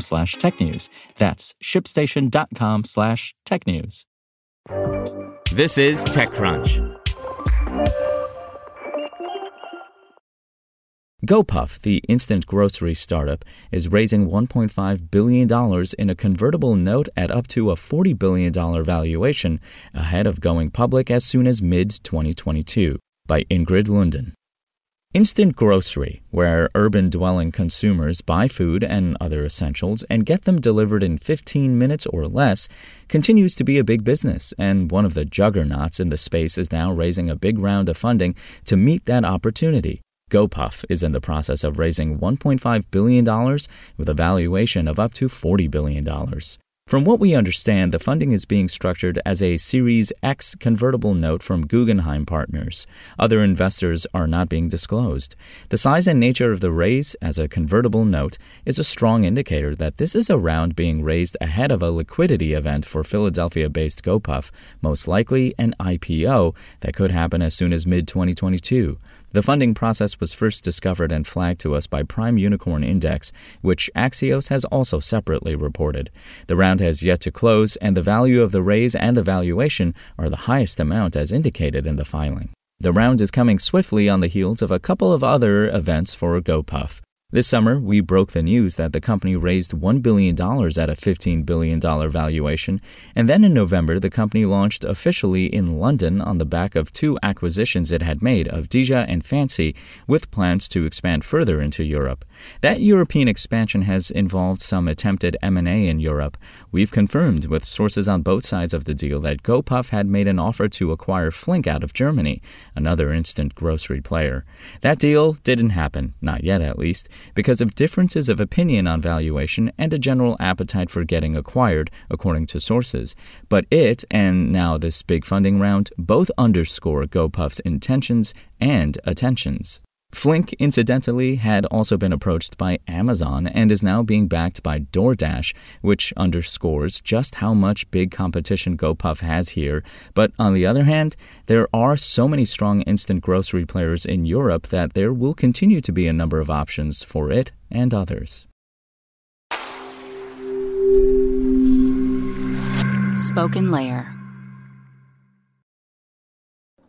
slash technews. That's shipstation.com slash technews. This is TechCrunch. GoPuff, the instant grocery startup, is raising $1.5 billion in a convertible note at up to a $40 billion valuation ahead of going public as soon as mid 2022 by Ingrid Lunden. Instant grocery, where urban dwelling consumers buy food and other essentials and get them delivered in 15 minutes or less, continues to be a big business, and one of the juggernauts in the space is now raising a big round of funding to meet that opportunity. GoPuff is in the process of raising $1.5 billion with a valuation of up to $40 billion. From what we understand, the funding is being structured as a Series X convertible note from Guggenheim Partners. Other investors are not being disclosed. The size and nature of the raise as a convertible note is a strong indicator that this is a round being raised ahead of a liquidity event for Philadelphia based GoPuff, most likely an IPO that could happen as soon as mid 2022. The funding process was first discovered and flagged to us by Prime Unicorn Index, which Axios has also separately reported. The round has yet to close, and the value of the raise and the valuation are the highest amount as indicated in the filing. The round is coming swiftly on the heels of a couple of other events for GoPuff. This summer, we broke the news that the company raised $1 billion at a $15 billion valuation, and then in November, the company launched officially in London on the back of two acquisitions it had made of Dija and Fancy, with plans to expand further into Europe. That European expansion has involved some attempted M&A in Europe. We've confirmed with sources on both sides of the deal that GoPuff had made an offer to acquire Flink out of Germany, another instant grocery player. That deal didn't happen, not yet at least because of differences of opinion on valuation and a general appetite for getting acquired, according to sources. But it, and now this big funding round, both underscore GoPuff's intentions and attentions. Flink, incidentally, had also been approached by Amazon and is now being backed by DoorDash, which underscores just how much big competition GoPuff has here. But on the other hand, there are so many strong instant grocery players in Europe that there will continue to be a number of options for it and others. Spoken Layer.